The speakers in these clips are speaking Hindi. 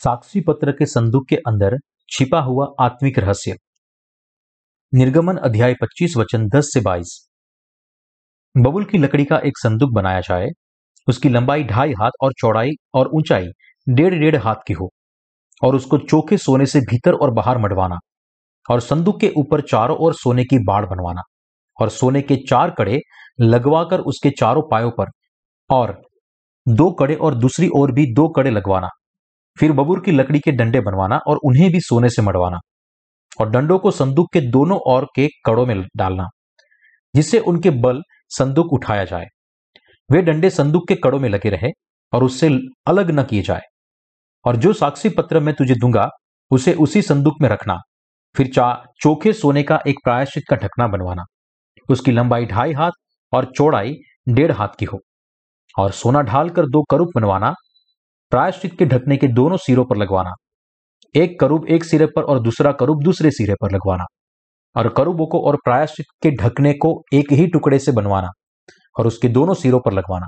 साक्षी पत्र के संदूक के अंदर छिपा हुआ आत्मिक रहस्य। निर्गमन अध्याय 25 वचन 10 से 22 बबुल की लकड़ी का एक संदूक बनाया जाए, उसकी लंबाई ढाई हाथ और चौड़ाई और ऊंचाई डेढ़ डेढ़ हाथ की हो, और उसको चोखे सोने से भीतर और बाहर मडवाना और संदूक के ऊपर चारों ओर सोने की बाढ़ बनवाना, और सोने के चार कड़े लगवाकर उसके चारों पायों पर, और दो कड़े और दूसरी ओर भी दो कड़े लगवाना। फिर बबूर की लकड़ी के डंडे बनवाना और उन्हें भी सोने से मड़वाना और डंडों को संदूक के दोनों ओर के कड़ों में डालना, जिससे उनके बल संदूक उठाया जाए। वे डंडे संदूक के कड़ों में लगे रहे और उससे अलग न किए जाए। और जो साक्षी पत्र मैं तुझे दूँगा, उसे उसी संदूक में रखना। फिर चा, चोखे सोने का एक प्रायश्चित का ढकना बनवाना। उसकी लंबाई ढाई हाथ और चौड़ाई डेढ़ हाथ की हो। और सोना ढालकर दो करूप बनवाना प्रायश्चित के ढकने के दोनों सिरों पर लगवाना। एक करूब एक सिरे पर और दूसरा करूब दूसरे सिरे पर लगवाना। और करूबों को और प्रायश्चित के ढकने को एक ही टुकड़े से बनवाना और उसके दोनों सिरों पर लगवाना।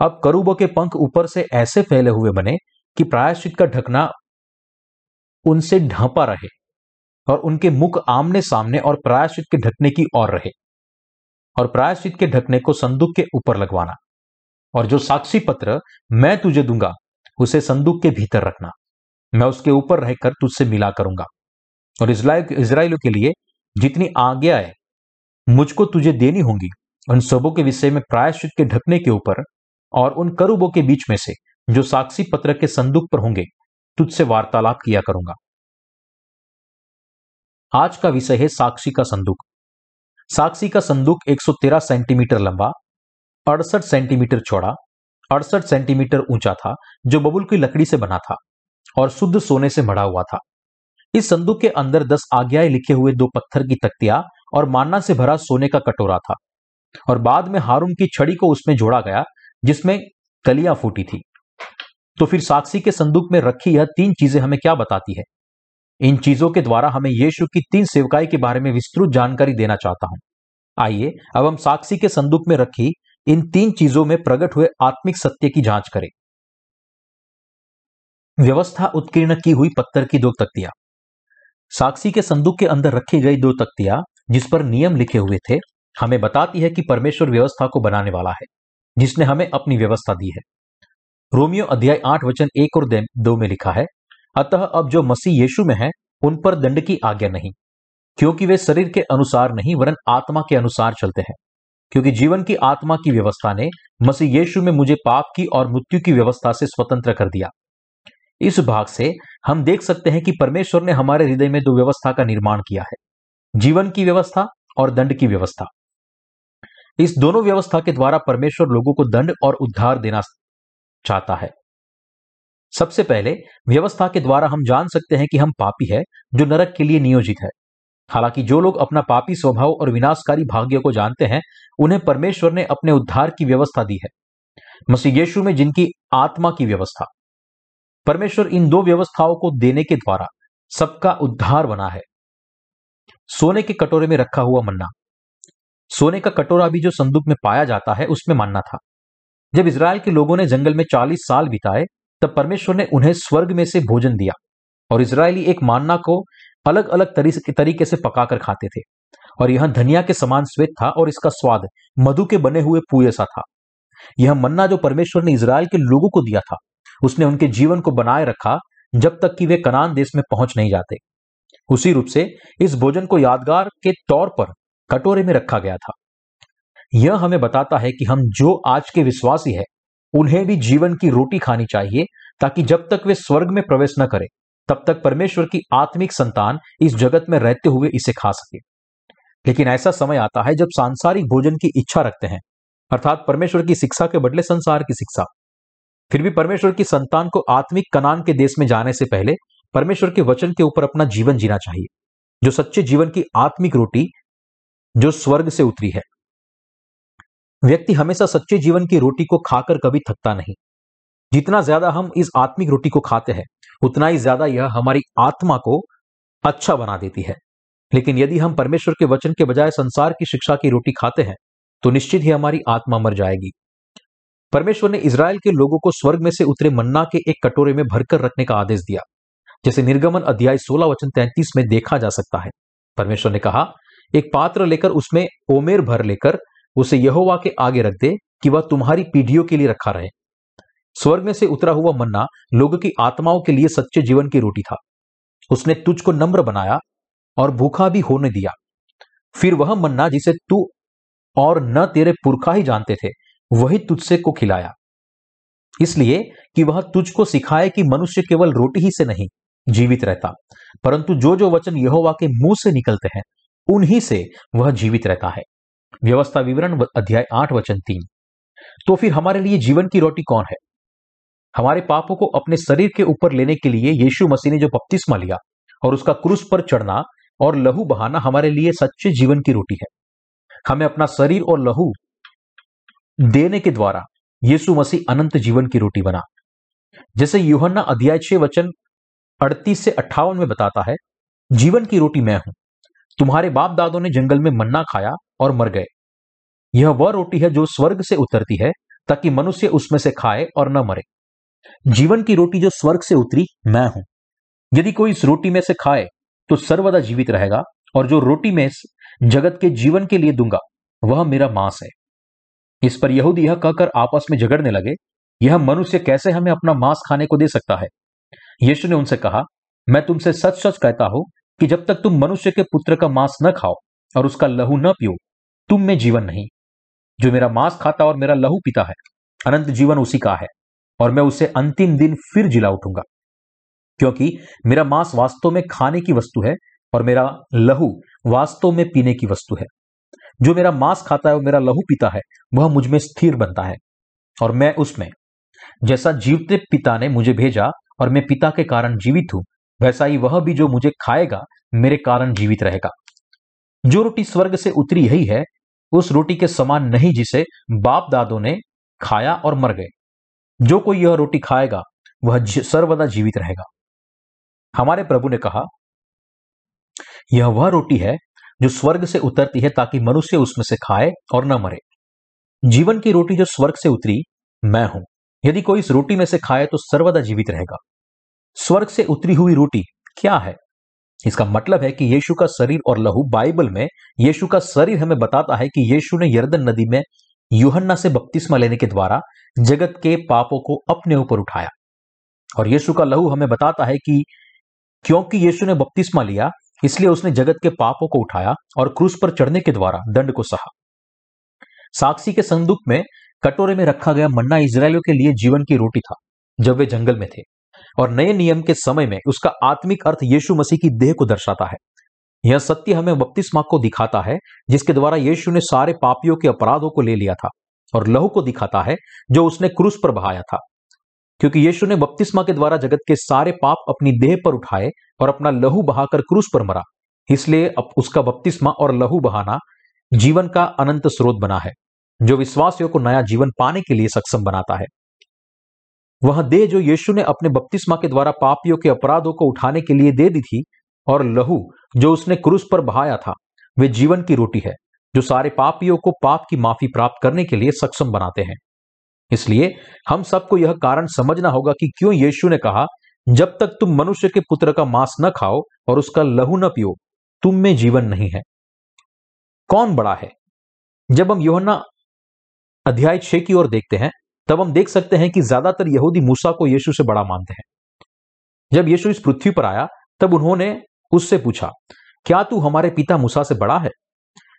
अब करूबों के पंख ऊपर से ऐसे फैले हुए बने कि प्रायश्चित का ढकना उनसे ढांपा रहे और उनके मुख आमने सामने और प्रायश्चित के ढकने की ओर रहे और प्रायश्चित के ढकने को संदूक के ऊपर लगवाना। और जो साक्षी पत्र मैं तुझे दूँगा, उसे संदूक के भीतर रखना। मैं उसके ऊपर रहकर तुझसे मिला करूँगा। और इसराइलियों के लिए जितनी आज्ञाएँ मुझको तुझे देनी होंगी, उन सबों के विषय में प्रायश्चित के ढकने के ऊपर और उन करूबों के बीच में से जो साक्षी पत्र के संदूक पर होंगे, तुझसे वार्तालाप किया करूँगा। आज का विषय है साक्षी का संदूक। साक्षी का संदूक 113 सेंटीमीटर लंबा अड़सठ सेंटीमीटर चौड़ा, अड़सठ सेंटीमीटर ऊँचा था, जो बबुल की लकड़ी से बना था और शुद्ध सोने से मढ़ा हुआ था। इस संदूक के अंदर दस आज्ञाएँ लिखे हुए दो पत्थर की तख्तियाँ और मान्ना से भरा सोने का कटोरा था और बाद में हारून की छड़ी को उसमें जोड़ा गया, जिसमें कलियाँ फूटी थी। तो फिर साक्षी के संदूक में रखी यह तीन चीज़ें हमें क्या बताती है? इन चीज़ों के द्वारा हमें यीशु की तीन सेवकाई के बारे में विस्तृत जानकारी देना चाहता हूँ। आइए, अब हम साक्षी के संदूक में रखी इन तीन चीज़ों में प्रकट हुए आत्मिक सत्य की जाँच करें। व्यवस्था उत्कीर्ण की हुई पत्थर की दो तख्तियाँ। साक्षी के संदूक के अंदर रखी गई दो तख्तियाँ, जिस पर नियम लिखे हुए थे, हमें बताती है कि परमेश्वर व्यवस्था को बनाने वाला है, जिसने हमें अपनी व्यवस्था दी है। रोमियो अध्याय आठ वचन एक और दो में लिखा है, अतः अब जो मसीह यीशु में है, उन पर दंड की आज्ञा नहीं, क्योंकि वे शरीर के अनुसार नहीं, वरन आत्मा के अनुसार चलते हैं। क्योंकि जीवन की आत्मा की व्यवस्था ने मसीह यीशु में मुझे पाप की और मृत्यु की व्यवस्था से स्वतंत्र कर दिया। इस भाग से हम देख सकते हैं कि परमेश्वर ने हमारे हृदय में दो व्यवस्था का निर्माण किया है, जीवन की व्यवस्था और दंड की व्यवस्था। इस दोनों व्यवस्था के द्वारा परमेश्वर लोगों को दंड और उद्धार देना चाहता है। सबसे पहले व्यवस्था के द्वारा हम जान सकते हैं कि हम पापी है जो नरक के लिए नियोजित है। हालाँकि जो लोग अपना पापी स्वभाव और विनाशकारी भाग्य को जानते हैं, उन्हें परमेश्वर ने अपने उद्धार की व्यवस्था दी है। मसीह यीशु में जिनकी आत्मा की व्यवस्था। परमेश्वर इन दो व्यवस्थाओं को देने के द्वारा सबका उद्धार बना है। सोने के कटोरे में रखा हुआ मन्ना। सोने का कटोरा भी जो संदूक में पाया जाता है, उसमें मानना था। जब इसराइल के लोगों ने जंगल में चालीस साल बिताए, तब परमेश्वर ने उन्हें स्वर्ग में से भोजन दिया। और इसराइली एक मानना को अलग अलग तरीके से पकाकर खाते थे। और यह धनिया के समान श्वेत था और इसका स्वाद मधु के बने हुए पुए सा था। यह मन्ना जो परमेश्वर ने इसराइल के लोगों को दिया था, उसने उनके जीवन को बनाए रखा जब तक कि वे कनान देश में पहुँच नहीं जाते। उसी रूप से इस भोजन को यादगार के तौर पर कटोरे में रखा गया था। यह हमें बताता है कि हम जो आज के विश्वासी है, उन्हें भी जीवन की रोटी खानी चाहिए ताकि जब तक वे स्वर्ग में प्रवेश न करें। तब तक परमेश्वर की आत्मिक संतान इस जगत में रहते हुए इसे खा सके। लेकिन ऐसा समय आता है जब सांसारिक भोजन की इच्छा रखते हैं, अर्थात परमेश्वर की शिक्षा के बदले संसार की शिक्षा। फिर भी परमेश्वर की संतान को आत्मिक कनान के देश में जाने से पहले परमेश्वर के वचन के ऊपर अपना जीवन जीना चाहिए, जो सच्चे जीवन की आत्मिक रोटी, जो स्वर्ग से उतरी है। व्यक्ति हमेशा सच्चे जीवन की रोटी को खाकर कभी थकता नहीं। जितना ज़्यादा हम इस आत्मिक रोटी को खाते हैं, उतना ही ज़्यादा यह हमारी आत्मा को अच्छा बना देती है। लेकिन यदि हम परमेश्वर के वचन के बजाय संसार की शिक्षा की रोटी खाते हैं तो निश्चित ही हमारी आत्मा मर जाएगी। परमेश्वर ने इसराइल के लोगों को स्वर्ग में से उतरे मन्ना के एक कटोरे में भरकर रखने का आदेश दिया। जैसे निर्गमन अध्याय 16 वचन 33 में देखा जा सकता है। परमेश्वर ने कहा, एक पात्र लेकर उसमें ओमेर भर लेकर, उसे यहोवा के आगे रख दे कि वह तुम्हारी पीढ़ियों के लिए रखा रहे। स्वर्ग में से उतरा हुआ मन्ना लोगों की आत्माओं के लिए सच्चे जीवन की रोटी था। उसने तुझको नम्र बनाया और भूखा भी होने दिया। फिर वह मन्ना जिसे तू और न तेरे पुरखा ही जानते थे, वही तुझसे को खिलाया। इसलिए कि वह तुझको सिखाए कि मनुष्य केवल रोटी ही से नहीं, जीवित रहता, परंतु जो जो वचन यहोवा के मुँह से निकलते हैं, उन्हीं से वह जीवित रहता है। व्यवस्था विवरण अध्याय आठ वचन तीन। तो फिर हमारे लिए जीवन की रोटी कौन है? हमारे पापों को अपने शरीर के ऊपर लेने के लिए यीशु मसीह ने जो बपतिस्मा लिया और उसका क्रूस पर चढ़ना और लहू बहाना हमारे लिए सच्चे जीवन की रोटी है। हमें अपना शरीर और लहू देने के द्वारा यीशु मसीह अनंत जीवन की रोटी बना। जैसे यूहन्ना अध्याय छह वचन अड़तीस से अट्ठावन में बताता है, जीवन की रोटी मैं हूँ, तुम्हारे बाप दादों ने जंगल में मन्ना खाया और मर गए। यह वह रोटी है जो स्वर्ग से उतरती है, ताकि मनुष्य उसमें से खाए और न मरे। जीवन की रोटी जो स्वर्ग से उतरी, मैं हूँ। यदि कोई इस रोटी में से खाए तो सर्वदा जीवित रहेगा, और जो रोटी में जगत के जीवन के लिए दूँगा, वह मेरा मांस है। इस पर यहूदी यह कहकर आपस में झगड़ने लगे, यह मनुष्य कैसे हमें अपना मांस खाने को दे सकता है? यीशु ने उनसे कहा, मैं तुमसे सच सच कहता हूँ कि जब तक तुम मनुष्य के पुत्र का मांस न खाओ और उसका लहू न पियो, तुम में जीवन नहीं। जो मेरा मांस खाता और मेरा लहू पीता है, अनंत जीवन उसी का है। और मैं उसे अंतिम दिन फिर जिला उठूँगा। क्योंकि मेरा मांस वास्तव में खाने की वस्तु है और मेरा लहू वास्तव में पीने की वस्तु है। जो मेरा मांस खाता है और मेरा लहू पीता है, वह मुझमें स्थिर बनता है। और मैं उसमें, जैसा जीवते पिता ने मुझे भेजा और मैं पिता के कारण जीवित हूँ, वैसा ही वह भी जो मुझे खाएगा, मेरे कारण जीवित रहेगा। जो रोटी स्वर्ग से उतरी यही है, उस रोटी के समान नहीं जिसे बाप दादों ने खाया और मर गए। जो कोई यह रोटी खाएगा, वह सर्वदा जीवित रहेगा। हमारे प्रभु ने कहा, यह वह रोटी है जो स्वर्ग से उतरती है ताकि मनुष्य उसमें से खाए और न मरे। जीवन की रोटी जो स्वर्ग से उतरी, मैं हूँ। यदि कोई इस रोटी में से खाए तो सर्वदा जीवित रहेगा। स्वर्ग से उतरी हुई रोटी क्या है? इसका मतलब है कि यीशु का शरीर और लहू बाइबल में, यीशु का शरीर हमें बताता है कि यीशु ने यर्दन नदी में यूहन्ना से बपतिस्मा लेने के द्वारा जगत के पापों को अपने ऊपर उठाया। और यीशु का लहू हमें बताता है कि क्योंकि यीशु ने बपतिस्मा लिया, इसलिए उसने जगत के पापों को उठाया और क्रूस पर चढ़ने के द्वारा दंड को सहा। साक्षी के संदूक में कटोरे में रखा गया मन्ना इसराइलियों के लिए जीवन की रोटी था, जब वे जंगल में थे। और नए नियम के समय में उसका आत्मिक अर्थ यीशु मसीह की देह को दर्शाता है। यह सत्य हमें बपतिस्मा को दिखाता है, जिसके द्वारा यीशु ने सारे पापियों के अपराधों को ले लिया था और लहू को दिखाता है, जो उसने क्रूस पर बहाया था। क्योंकि यीशु ने बपतिस्मा के द्वारा जगत के सारे पाप अपनी देह पर उठाए और अपना लहू बहाकर क्रूस पर मरा। इसलिए अब उसका बपतिस्मा और लहू बहाना जीवन का अनंत स्रोत बना है, जो विश्वासियों को नया जीवन पाने के लिए सक्षम बनाता है। वह देह जो यीशु ने अपने बपतिस्मा के द्वारा पापियों के अपराधों को उठाने के लिए दे दी थी और लहू, जो उसने क्रूस पर बहाया था, वे जीवन की रोटी है, जो सारे पापियों को पाप की माफ़ी प्राप्त करने के लिए सक्षम बनाते हैं। इसलिए हम सबको यह कारण समझना होगा कि क्यों यीशु ने कहा, जब तक तुम मनुष्य के पुत्र का मांस न खाओ और उसका लहू न पियो, तुम में जीवन नहीं है। कौन बड़ा है? जब हम योहना अध्याय छह की ओर देखते हैं, तब हम देख सकते हैं कि ज़्यादातर यहूदी मूसा को यीशु से बड़ा मानते हैं। जब यीशु इस पृथ्वी पर आया, तब उन्होंने उससे पूछा, क्या तू हमारे पिता मूसा से बड़ा है?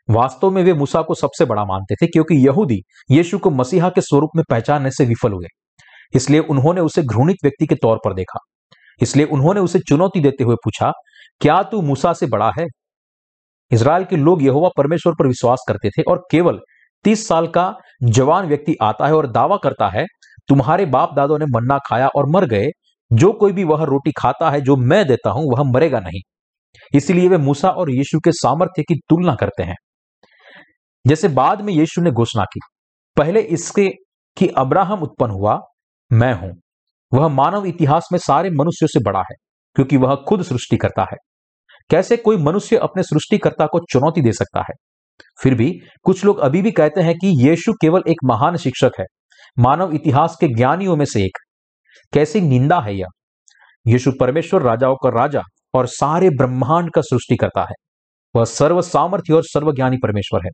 वास्तव में वे मूसा को सबसे बड़ा मानते थे, क्योंकि यहूदी यीशु को मसीहा के स्वरूप में पहचानने से विफल हुए। इसलिए उन्होंने उसे घृणित व्यक्ति के तौर पर देखा। इसलिए उन्होंने उसे चुनौती देते हुए पूछा, क्या तू मूसा से बड़ा है? इसराइल के लोग यहोवा परमेश्वर पर विश्वास करते थे और केवल तीस साल का जवान व्यक्ति आता है और दावा करता है, तुम्हारे बाप दादों ने मन्ना खाया और मर गए। जो कोई भी वह रोटी खाता है, जो मैं देता हूँ, वह मरेगा नहीं। इसलिए वे मूसा और यीशु के सामर्थ्य की तुलना करते हैं। जैसे बाद में यीशु ने घोषणा की, पहले इसके कि अब्राहम उत्पन्न हुआ, मैं हूँ। वह मानव इतिहास में सारे मनुष्यों से बड़ा है, क्योंकि वह खुद सृष्टि करता है। कैसे कोई मनुष्य अपने सृष्टिकर्ता को चुनौती दे सकता है? फिर भी कुछ लोग अभी भी कहते हैं कि यीशु केवल एक महान शिक्षक है, मानव इतिहास के ज्ञानियों में से एक। कैसी निंदा है यह? यीशु परमेश्वर राजाओं का राजा और सारे ब्रह्मांड का सृष्टि करता है। वह सर्व सामर्थ्य और सर्वज्ञानी परमेश्वर है।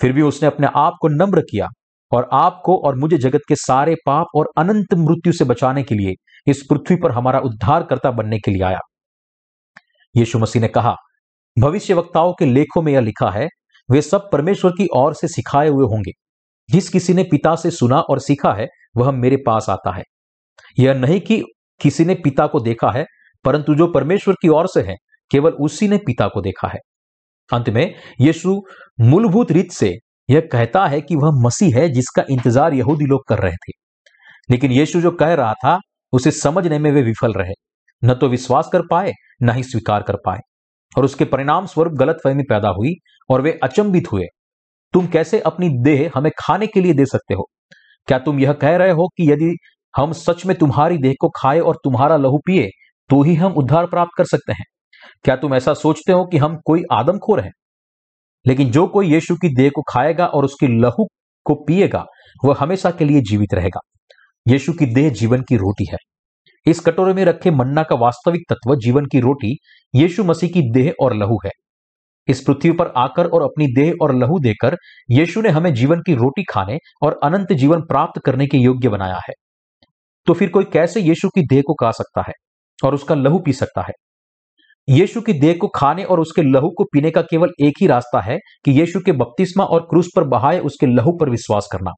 फिर भी उसने अपने आप को नम्र किया और आपको और मुझे जगत के सारे पाप और अनंत मृत्यु से बचाने के लिए इस पृथ्वी पर हमारा उद्धारकर्ता बनने के लिए आया। यीशु मसीह ने कहा भविष्य वक्ताओं के लेखों में यह लिखा है, वे सब परमेश्वर की ओर से सिखाए हुए होंगे। जिस किसी ने पिता से सुना और सीखा है, वह मेरे पास आता है। यह नहीं कि किसी ने पिता को देखा है परंतु जो परमेश्वर की ओर से है, केवल उसी ने पिता को देखा है। अंत में, यीशु मूलभूत रीत से यह कहता है कि वह मसीह है जिसका इंतज़ार यहूदी लोग कर रहे थे। लेकिन यीशु जो कह रहा था, उसे समझने में वे विफल रहे। न तो विश्वास कर पाए, न ही स्वीकार कर पाए। और उसके परिणाम स्वरूप गलत फहमी पैदा हुई और वे अचंबित हुए। तुम कैसे अपनी देह हमें खाने के लिए दे सकते हो? क्या तुम यह कह रहे हो कि यदि हम सच में तुम्हारी देह को खाए और तुम्हारा लहू पिए तो ही हम उद्धार प्राप्त कर सकते हैं। क्या तुम ऐसा सोचते हो कि हम कोई आदमखोर हैं? लेकिन जो कोई यीशु की देह को खाएगा और उसकी लहू को पिएगा, वह हमेशा के लिए जीवित रहेगा। यीशु की देह जीवन की रोटी है। इस कटोरे में रखे मन्ना का वास्तविक तत्व जीवन की रोटी, यीशु मसीह की देह और लहू है। इस पृथ्वी पर आकर और अपनी देह और लहू देकर, यीशु ने हमें जीवन की रोटी खाने और अनंत जीवन प्राप्त करने के योग्य बनाया है। तो फिर कोई कैसे यीशु की देह को खा सकता है? और उसका लहू पी सकता है। यीशु की देह को खाने और उसके लहू को पीने का केवल एक ही रास्ता है कि यीशु के बपतिस्मा और क्रूस पर बहाए उसके लहू पर विश्वास करना।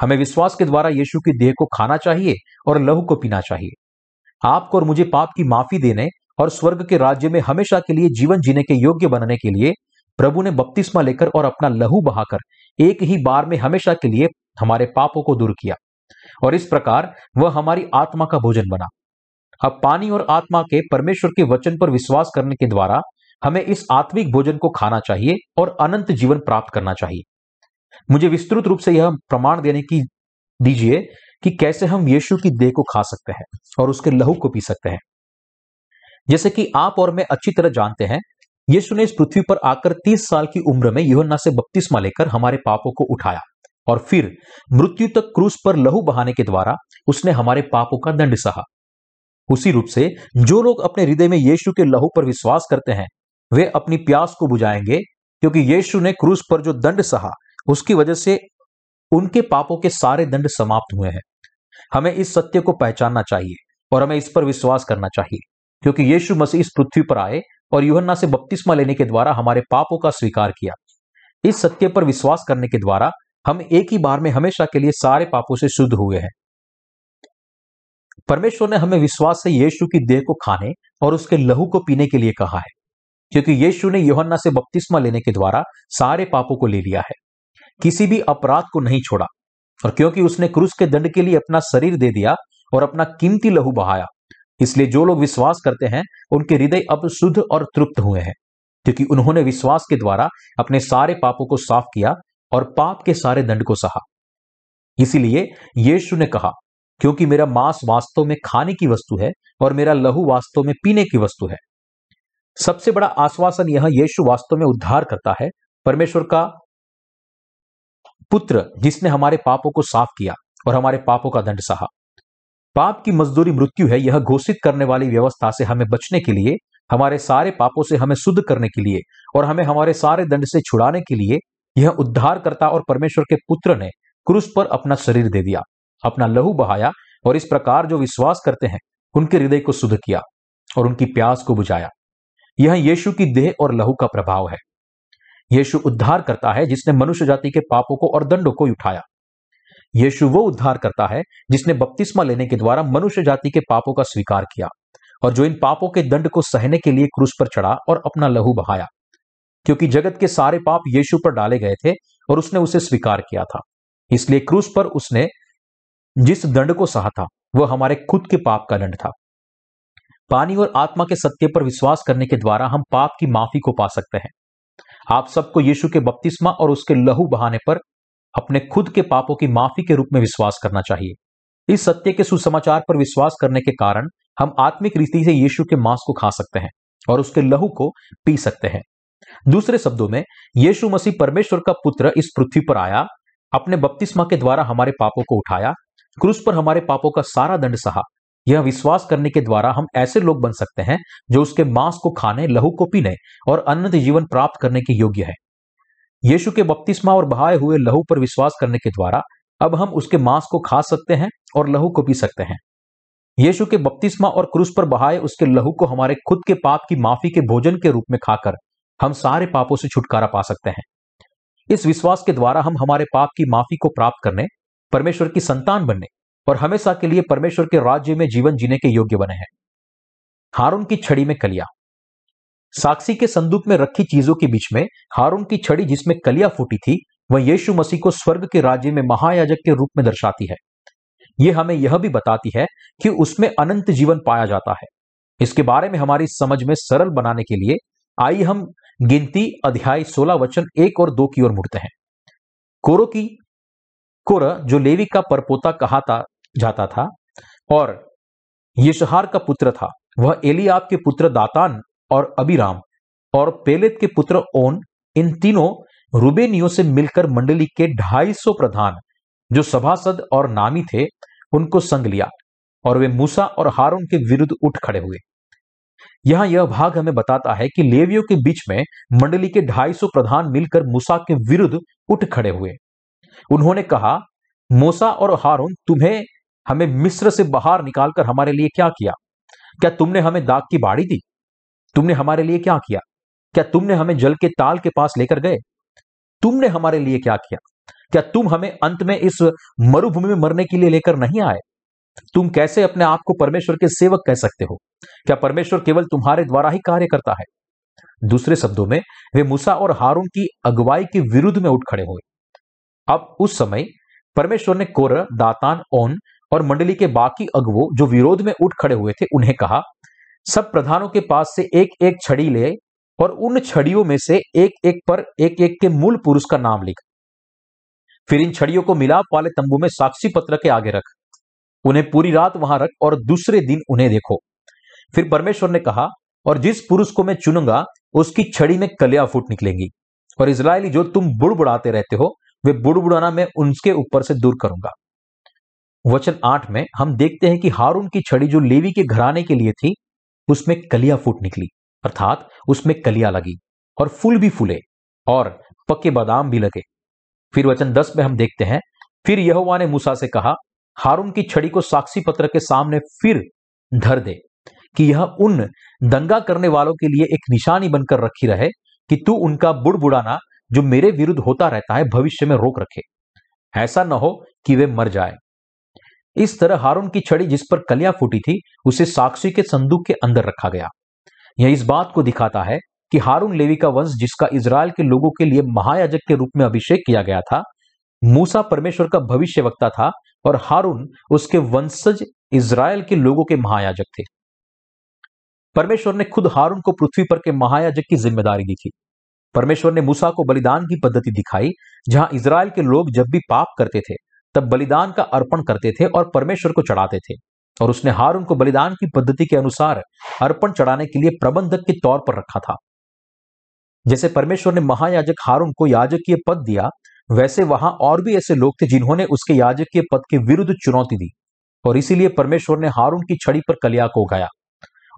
हमें विश्वास के द्वारा यीशु की देह को खाना चाहिए और लहू को पीना चाहिए। आपको और मुझे पाप की माफ़ी देने और स्वर्ग के राज्य में हमेशा के लिए जीवन जीने के योग्य बनने के लिए प्रभु ने बपतिस्मा लेकर और अपना लहू बहाकर एक ही बार में हमेशा के लिए हमारे पापों को दूर किया और इस प्रकार वह हमारी आत्मा का भोजन बना। अब पानी और आत्मा के परमेश्वर के वचन पर विश्वास करने के द्वारा हमें इस आत्मिक भोजन को खाना चाहिए और अनंत जीवन प्राप्त करना चाहिए। मुझे विस्तृत रूप से यह प्रमाण देने की दीजिए कि कैसे हम यीशु की देह को खा सकते हैं और उसके लहू को पी सकते हैं। जैसे कि आप और मैं अच्छी तरह जानते हैं, यीशु ने इस पृथ्वी पर आकर 30 साल की उम्र में योहन्ना से बपतिस्मा लेकर हमारे पापों को उठाया और फिर मृत्यु तक क्रूस पर लहू बहाने के द्वारा उसने हमारे पापों का दंड सहा। उसी रूप से जो लोग अपने हृदय में यीशु के लहू पर विश्वास करते हैं, वे अपनी प्यास को बुझाएँगे, क्योंकि यीशु ने क्रूस पर जो दंड सहा, उसकी वजह से उनके पापों के सारे दंड समाप्त हुए हैं। हमें इस सत्य को पहचानना चाहिए और हमें इस पर विश्वास करना चाहिए, क्योंकि यीशु मसीह इस पृथ्वी पर आए और यूहन्ना से बपतिस्मा लेने के द्वारा हमारे पापों का स्वीकार किया। इस सत्य पर विश्वास करने के द्वारा हम एक ही बार में हमेशा के लिए सारे पापों से शुद्ध हुए हैं। परमेश्वर ने हमें विश्वास से यीशु की देह को खाने और उसके लहू को पीने के लिए कहा है, क्योंकि यीशु ने योहन्ना से बपतिस्मा लेने के द्वारा सारे पापों को ले लिया है। किसी भी अपराध को नहीं छोड़ा और क्योंकि उसने क्रूस के दंड के लिए अपना शरीर दे दिया और अपना कीमती लहू बहाया, इसलिए जो लोग विश्वास करते हैं, उनके हृदय अब शुद्ध और तृप्त हुए हैं, क्योंकि उन्होंने विश्वास के द्वारा अपने सारे पापों को साफ़ किया और पाप के सारे दंड को सहा। इसीलिए यीशु ने कहा क्योंकि मेरा मांस वास्तव में खाने की वस्तु है और मेरा लहू वास्तव में पीने की वस्तु है। सबसे बड़ा आश्वासन यह यीशु वास्तव में उद्धार करता है, परमेश्वर का पुत्र जिसने हमारे पापों को साफ़ किया और हमारे पापों का दंड सहा। पाप की मजदूरी मृत्यु है, यह घोषित करने वाली व्यवस्था से हमें बचने के लिए, हमारे सारे पापों से हमें शुद्ध करने के लिए और हमें हमारे सारे दंड से छुड़ाने के लिए यह उद्धारकर्ता और परमेश्वर के पुत्र ने क्रूस पर अपना शरीर दे दिया। अपना लहू बहाया और इस प्रकार जो विश्वास करते हैं, उनके हृदय को शुद्ध किया और उनकी प्यास को बुझाया। यह यीशु की देह और लहू का प्रभाव है। यीशु उद्धार करता है जिसने मनुष्य जाति के पापों को और दंडों को उठाया। यीशु वो उद्धार करता है जिसने बपतिस्मा लेने के द्वारा मनुष्य जाति के पापों का स्वीकार किया और जो इन पापों के दंड को सहने के लिए क्रूस पर चढ़ा और अपना लहू बहाया। क्योंकि जगत के सारे पाप यीशु पर डाले गए थे और उसने उसे स्वीकार किया था, इसलिए क्रूस पर उसने जिस दंड को सहा था, वह हमारे खुद के पाप का दंड था। पानी और आत्मा के सत्य पर विश्वास करने के द्वारा हम पाप की माफ़ी को पा सकते हैं। आप सबको यीशु के बपतिस्मा और उसके लहू बहाने पर अपने खुद के पापों की माफ़ी के रूप में विश्वास करना चाहिए। इस सत्य के सुसमाचार पर विश्वास करने के कारण हम आत्मिक रीति से यीशु के मांस को खा सकते हैं और उसके लहू को पी सकते हैं। दूसरे शब्दों में, यीशु मसीह परमेश्वर का पुत्र इस पृथ्वी पर आया, अपने बपतिस्मा के द्वारा हमारे पापों को उठाया क्रूस पर हमारे पापों का सारा दंड सहा। यह विश्वास करने के द्वारा हम ऐसे लोग बन सकते हैं, जो उसके मांस को खाने, लहू को पीने और अनंत जीवन प्राप्त करने के योग्य है। यीशु के बपतिस्मा और बहाए हुए लहू पर विश्वास करने के द्वारा अब हम उसके मांस को खा सकते हैं और लहू को पी सकते हैं। यीशु के बपतिस्मा और क्रूस पर बहाए उसके लहू को हमारे खुद के पाप की माफ़ी के भोजन के रूप में खाकर हम सारे पापों से छुटकारा पा सकते हैं। इस विश्वास के द्वारा हम हमारे पाप की माफ़ी को प्राप्त करने परमेश्वर की संतान बनने और हमेशा के लिए परमेश्वर के राज्य में जीवन जीने के योग्य बने हैं। हारून की छड़ी में कलिया। साक्षी के संदूक में रखी चीज़ों के बीच में हारून की छड़ी जिसमें कलिया फूटी थी, वह यीशु मसीह को स्वर्ग के राज्य में महायाजक के रूप में दर्शाती है। यह हमें यह भी बताती है कि उसमें अनंत जीवन पाया जाता है। इसके बारे में हमारी समझ में सरल बनाने के लिए आइए हम गिनती अध्याय 16 वचन एक और दो की ओर मुड़ते हैं। कोरो की कोर, जो लेवी का परपोता कहा था, जाता था, और यशहार का पुत्र था। वह एलियाब के पुत्र दातान और अबिराम और पेलेत के पुत्र ओन, इन तीनों रुबेनियों से मिलकर मंडली के ढाई सौ प्रधान, जो सभासद और नामी थे, उनको संग लिया, और वे मूसा और हारून के विरुद्ध उठ खड़े हुए। यहाँ यह भाग हमें बताता है कि लेवियों के बीच में मंडली के ढाई सौ प्रधान मिलकर मूसा के विरुद्ध उठ खड़े हुए। उन्होंने कहा, मूसा और हारून तुम्हें हमें मिस्र से बाहर निकालकर हमारे लिए क्या किया? क्या तुमने हमें दाग की बाड़ी दी? तुमने हमारे लिए क्या किया? क्या तुमने हमें जल के ताल के पास लेकर गए? तुमने हमारे लिए क्या किया? क्या तुम हमें अंत में इस मरुभूमि में मरने के लिए लेकर नहीं आए? तुम कैसे अपने आप को परमेश्वर के सेवक कह सकते हो? क्या परमेश्वर केवल तुम्हारे द्वारा ही कार्य करता है? दूसरे शब्दों में, वे मूसा और हारून की अगुवाई के विरुद्ध में उठ खड़े हुए। अब उस समय परमेश्वर ने कोर दातान, ओन और मंडली के बाकी अगवो जो विरोध में उठ खड़े हुए थे, उन्हें कहा, सब प्रधानों के पास से एक एक छड़ी ले और उन छड़ियों में से एक एक पर एक एक के मूल पुरुष का नाम लिख। फिर इन छड़ियों को मिलाप वाले तंबू में साक्षी पत्र के आगे रख। उन्हें पूरी रात वहाँ रख और दूसरे दिन उन्हें देखो। फिर परमेश्वर ने कहा, और जिस पुरुष को मैं चुनूँगा, उसकी छड़ी में कलिया फूट निकलेंगी। और इसराइली जो तुम बुड़बुड़ाते रहते हो वे बुड़बुड़ाना मैं उनके ऊपर से दूर करूँगा। वचन आठ में, हम देखते हैं कि हारून की छड़ी जो लेवी के घराने के लिए थी, उसमें कलिया फूट निकली, अर्थात उसमें कलिया लगी और फूल भी फूले और पक्के बादाम भी लगे। फिर वचन दस में हम देखते हैं, फिर यहोवा ने मूसा से कहा, हारून की छड़ी को साक्षी पत्र के सामने फिर धर दे कि यह उन दंगा करने वालों के लिए एक निशानी बनकर रखी रहे कि तू उनका बुड़बुड़ाना जो मेरे विरुद्ध होता रहता है, भविष्य में रोक रखे। ऐसा न हो कि वे मर जाए। इस तरह हारून की छड़ी जिस पर कलियाँ फूटी थी, उसे साक्षी के संदूक के अंदर रखा गया। यह इस बात को दिखाता है कि हारून लेवी का वंश, जिसका इसराइल के लोगों के लिए महायाजक के रूप में अभिषेक किया गया था, मूसा परमेश्वर का भविष्य वक्ता था और हारून उसके वंशज इसराइल के लोगों के महायाजक थे। परमेश्वर ने खुद हारून को पृथ्वी पर के महायाजक की ज़िम्मेदारी दी थी। परमेश्वर ने मूसा को बलिदान की पद्धति दिखाई, जहाँ इसराइल के लोग जब भी पाप करते थे, तब बलिदान का अर्पण करते थे और परमेश्वर को चढ़ाते थे। और उसने हारून को बलिदान की पद्धति के अनुसार अर्पण चढ़ाने के लिए प्रबंधक के तौर पर रखा था। जैसे परमेश्वर ने महायाजक हारून को याजकीय पद दिया, वैसे वहाँ और भी ऐसे लोग थे जिन्होंने उसके याजकीय पद के विरुद्ध चुनौती दी, और इसीलिए परमेश्वर ने हारून की छड़ी पर कलिया को उगाया,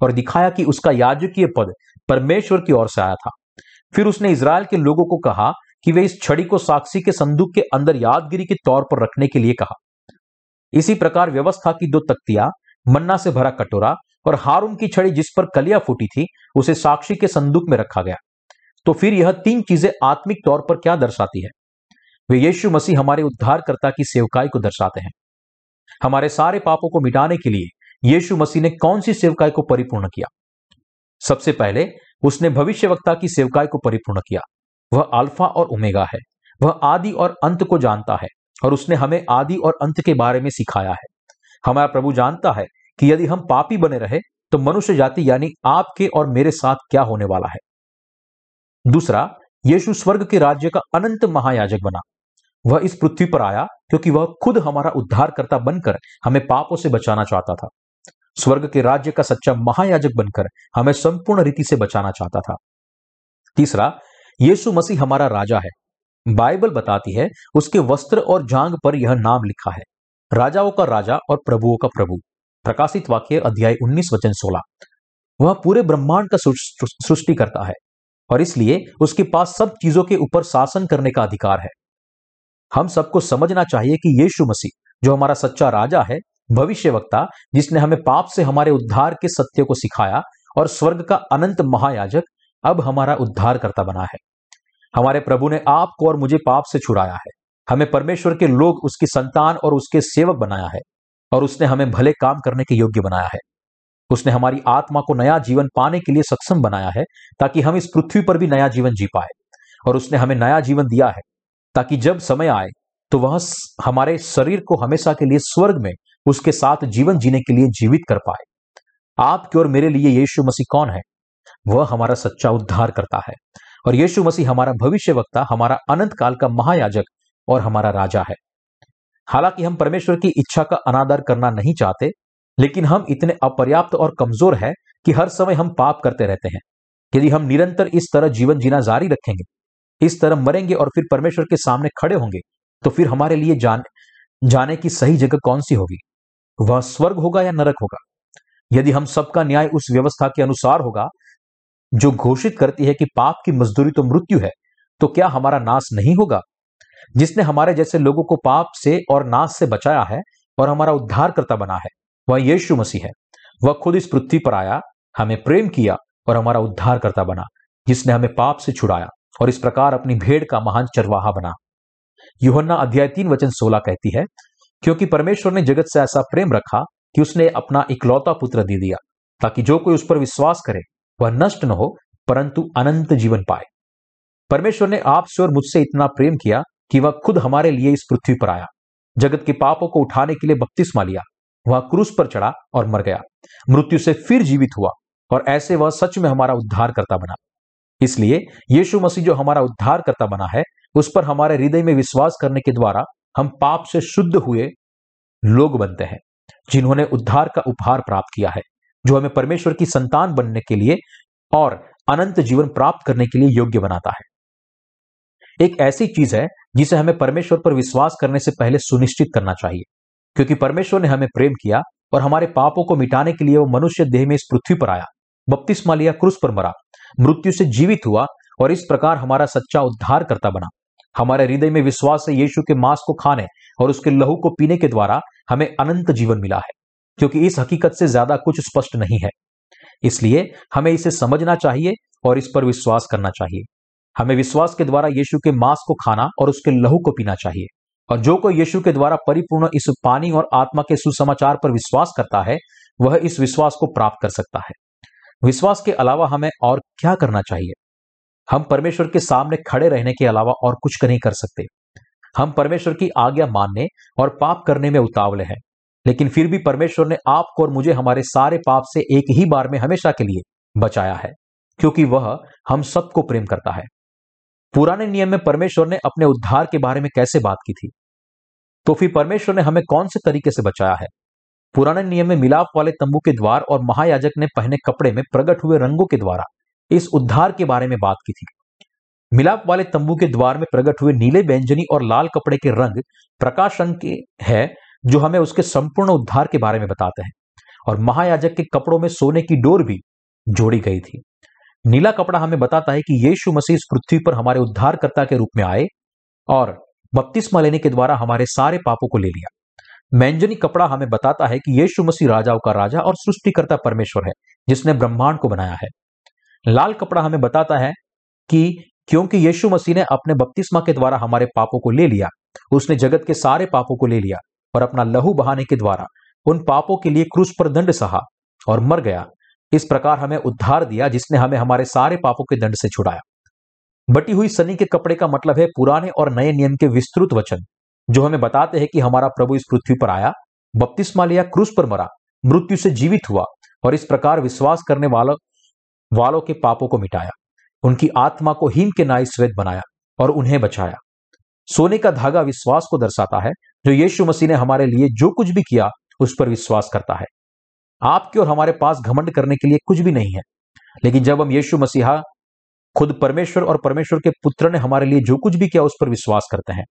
और दिखाया कि उसका याजकीय पद परमेश्वर की ओर से आया था। फिर उसने इसराइल के लोगों को कहा कि वे इस छड़ी को साक्षी के संदूक के अंदर यादगिरी के तौर पर रखने के लिए कहा। इसी प्रकार व्यवस्था की दो तख्तियाँ, मन्ना से भरा कटोरा और हारून की छड़ी जिस पर कलिया फूटी थी, उसे साक्षी के संदूक में रखा गया। तो फिर यह तीन चीज़ें आत्मिक तौर पर क्या दर्शाती है? वे यीशु मसीह हमारे उद्धारकर्ता की सेवकाई को दर्शाते हैं। हमारे सारे पापों को मिटाने के लिए यीशु मसीह ने कौन सी सेवकाई को परिपूर्ण किया? सबसे पहले उसने भविष्यवक्ता की सेवकाई को परिपूर्ण किया। वह अल्फ़ा और उमेगा है। वह आदि और अंत को जानता है और उसने हमें आदि और अंत के बारे में सिखाया है। हमारा प्रभु जानता है कि यदि हम पापी बने रहे तो मनुष्य जाति यानी आपके और मेरे साथ क्या होने वाला है? दूसरा, यीशु स्वर्ग के राज्य का अनंत महायाजक बना। वह इस पृथ्वी पर आया क्योंकि वह खुद हमारा उद्धारकर्ता बनकर हमें पापों से बचाना चाहता था। स्वर्ग के राज्य का सच्चा महायाजक बनकर हमें संपूर्ण रीति से बचाना चाहता था। तीसरा, यीशु मसीह हमारा राजा है। बाइबल बताती है, उसके वस्त्र और जांग पर यह नाम लिखा है, राजाओं का राजा और प्रभुओं का प्रभु। प्रकाशित वाक्य अध्याय 19 वचन 16 वह पूरे ब्रह्मांड का सृष्टि करता है और इसलिए उसके पास सब चीज़ों के ऊपर शासन करने का अधिकार है। हम सबको समझना चाहिए कि यीशु मसीह, जो हमारा सच्चा राजा है भविष्य वक्ता जिसने हमें पाप से हमारे उद्धार के सत्य को सिखाया और स्वर्ग का अनंत महायाजक अब हमारा उद्धार करता बना है। हमारे प्रभु ने आपको और मुझे पाप से छुड़ाया है। हमें परमेश्वर के लोग, उसकी संतान और उसके सेवक बनाया है और उसने हमें भले काम करने के योग्य बनाया है। उसने हमारी आत्मा को नया जीवन पाने के लिए सक्षम बनाया है ताकि हम इस पृथ्वी पर भी नया जीवन जी पाए और उसने हमें नया जीवन दिया है ताकि जब समय आए तो वह हमारे शरीर को हमेशा के लिए स्वर्ग में उसके साथ जीवन जीने के लिए जीवित कर पाए। आपके और मेरे लिए यीशु मसीह कौन है? वह हमारा सच्चा उद्धार करता है। और यीशु मसीह हमारा भविष्य वक्ता हमारा अनंत काल का महायाजक और हमारा राजा है। हालाँकि हम परमेश्वर की इच्छा का अनादर करना नहीं चाहते, लेकिन हम इतने अपर्याप्त और कमज़ोर है कि हर समय हम पाप करते रहते हैं। यदि हम निरंतर इस तरह जीवन जीना जारी रखेंगे, इस तरह मरेंगे और फिर परमेश्वर के सामने खड़े होंगे तो फिर हमारे लिए जान, जाने की सही जगह कौन सी होगी? वह स्वर्ग होगा या नरक होगा? यदि हम सबका न्याय उस व्यवस्था के अनुसार होगा, जो घोषित करती है कि पाप की मजदूरी तो मृत्यु है तो क्या हमारा नाश नहीं होगा? जिसने हमारे जैसे लोगों को पाप से और नाश से बचाया है और हमारा उद्धार करता बना है, वह यीशु मसीह है। वह खुद इस पृथ्वी पर आया, हमें प्रेम किया और हमारा उद्धार करता बना, जिसने हमें पाप से छुड़ाया और इस प्रकार अपनी भेड़ का महान चरवाहा बना। युहन्ना अध्याय तीन वचन सोलह कहती है क्योंकि परमेश्वर ने जगत से ऐसा प्रेम रखा कि उसने अपना इकलौता पुत्र दे दिया, ताकि जो कोई उस पर विश्वास करे, वह नष्ट न हो, परंतु अनंत जीवन पाए। परमेश्वर ने आपसे और मुझसे इतना प्रेम किया कि वह खुद हमारे लिए इस पृथ्वी पर आया। जगत के पापों को उठाने के लिए बपतिस्मा लिया। वह क्रूस पर चढ़ा और मर गया। मृत्यु से फिर जीवित हुआ और ऐसे वह सच में हमारा उद्धार करता बना। इसलिए यीशु मसीह जो हमारा उद्धार करता बना है, उस पर हमारे हृदय में विश्वास करने के द्वारा हम पाप से शुद्ध हुए लोग बनते हैं, जिन्होंने उद्धार का उपहार प्राप्त किया है, जो हमें परमेश्वर की संतान बनने के लिए और अनंत जीवन प्राप्त करने के लिए योग्य बनाता है। एक ऐसी चीज़ है, जिसे हमें परमेश्वर पर विश्वास करने से पहले सुनिश्चित करना चाहिए, क्योंकि परमेश्वर ने हमें प्रेम किया और हमारे पापों को मिटाने के लिए वो मनुष्य देह में इस पृथ्वी पर आया, बपतिस्मा लिया क्रूस पर मरा, मृत्यु से जीवित हुआ और इस प्रकार हमारा सच्चा उद्धार करता बना। हमारे हृदय में विश्वास से यीशु के मांस को खाने और उसके लहू को पीने के द्वारा हमें अनंत जीवन मिला है, क्योंकि इस हकीकत से ज़्यादा कुछ स्पष्ट नहीं है। इसलिए हमें इसे समझना चाहिए और इस पर विश्वास करना चाहिए। हमें विश्वास के द्वारा यीशु के मांस को खाना और उसके लहू को पीना चाहिए। और जो कोई यीशु के द्वारा परिपूर्ण इस पानी और आत्मा के सुसमाचार पर विश्वास करता है, वह इस विश्वास को प्राप्त कर सकता है। विश्वास के अलावा हमें और क्या करना चाहिए? हम परमेश्वर के सामने खड़े रहने के अलावा और कुछ नहीं कर सकते। हम परमेश्वर की आज्ञा मानने और पाप करने में उतावले हैं, लेकिन फिर भी परमेश्वर ने आपको और मुझे हमारे सारे पाप से एक ही बार में हमेशा के लिए बचाया है, क्योंकि वह हम सबको प्रेम करता है। पुराने नियम में परमेश्वर ने अपने उद्धार के बारे में कैसे बात की थी? तो फिर परमेश्वर ने हमें कौन से तरीके से बचाया है? पुराने नियम में मिलाप वाले तंबू के द्वार और महायाजक ने पहने कपड़े में प्रकट हुए रंगों के द्वारा। इस उद्धार के बारे में बात की थी। मिलाप वाले तंबू के द्वार में प्रकट हुए नीले व्यंजनी और लाल कपड़े के रंग प्रकाश रंग के है, जो हमें उसके संपूर्ण उद्धार के बारे में बताते हैं। और महायाजक के कपड़ों में सोने की डोर भी जोड़ी गई थी। नीला कपड़ा हमें बताता है कि यीशु मसीह इस पृथ्वी पर हमारे उद्धारकर्ता के रूप में आए और बपतिस्मा लेने के द्वारा हमारे सारे पापों को ले लिया। मैंजनी कपड़ा हमें बताता है कि यीशु मसीह राजाओं का राजा और सृष्टिकर्ता परमेश्वर है, जिसने ब्रह्मांड को बनाया है। लाल कपड़ा हमें बताता है कि क्योंकि यीशु मसीह ने अपने बपतिस्मा के द्वारा हमारे पापों को ले लिया, उसने जगत के सारे पापों को ले लिया और अपना लहू बहाने के द्वारा उन पापों के लिए क्रूस पर दंड सहा और मर गया। इस प्रकार हमें उद्धार दिया, जिसने हमें हमारे सारे पापों के दंड से छुड़ाया। बटी हुई सनी के कपड़े का मतलब है पुराने और नए नियम के विस्तृत वचन, जो हमें बताते हैं कि हमारा प्रभु इस पृथ्वी पर आया, बपतिस्मा लिया, क्रूस पर मरा, मृत्यु से जीवित हुआ और इस प्रकार विश्वास करने वालों वालों के पापों को मिटाया, उनकी आत्मा को हिम के नाई श्वेत बनाया और उन्हें बचाया। सोने का धागा विश्वास को दर्शाता है, जो यीशु मसीह ने हमारे लिए जो कुछ भी किया, उस पर विश्वास करता है। आपके और हमारे पास घमंड करने के लिए कुछ भी नहीं है, लेकिन जब हम यीशु मसीहा, खुद परमेश्वर और परमेश्वर के पुत्र ने हमारे लिए जो कुछ भी किया, उस पर विश्वास करते हैं।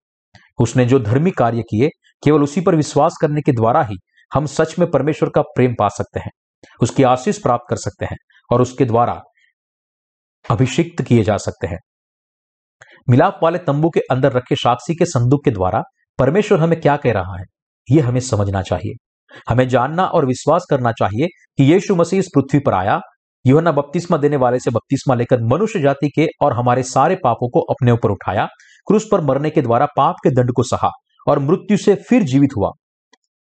उसने जो धर्मी कार्य किए, केवल उसी पर विश्वास करने के द्वारा ही हम सच में परमेश्वर का प्रेम पा सकते हैं, उसकी आशीष प्राप्त कर सकते हैं। और उसके द्वारा अभिषिक्त किए जा सकते हैं। मिलाप वाले तंबू के अंदर रखे साक्षी के संदूक के द्वारा परमेश्वर हमें क्या कह रहा है? यह हमें समझना चाहिए। हमें जानना और विश्वास करना चाहिए कि यीशु मसीह इस पृथ्वी पर आया योहना बपतिस्मा देने वाले से बपतिस्मा लेकर मनुष्य जाति के और हमारे सारे पापों को अपने ऊपर उठाया, क्रूस पर मरने के द्वारा पाप के दंड को सहा और मृत्यु से फिर जीवित हुआ।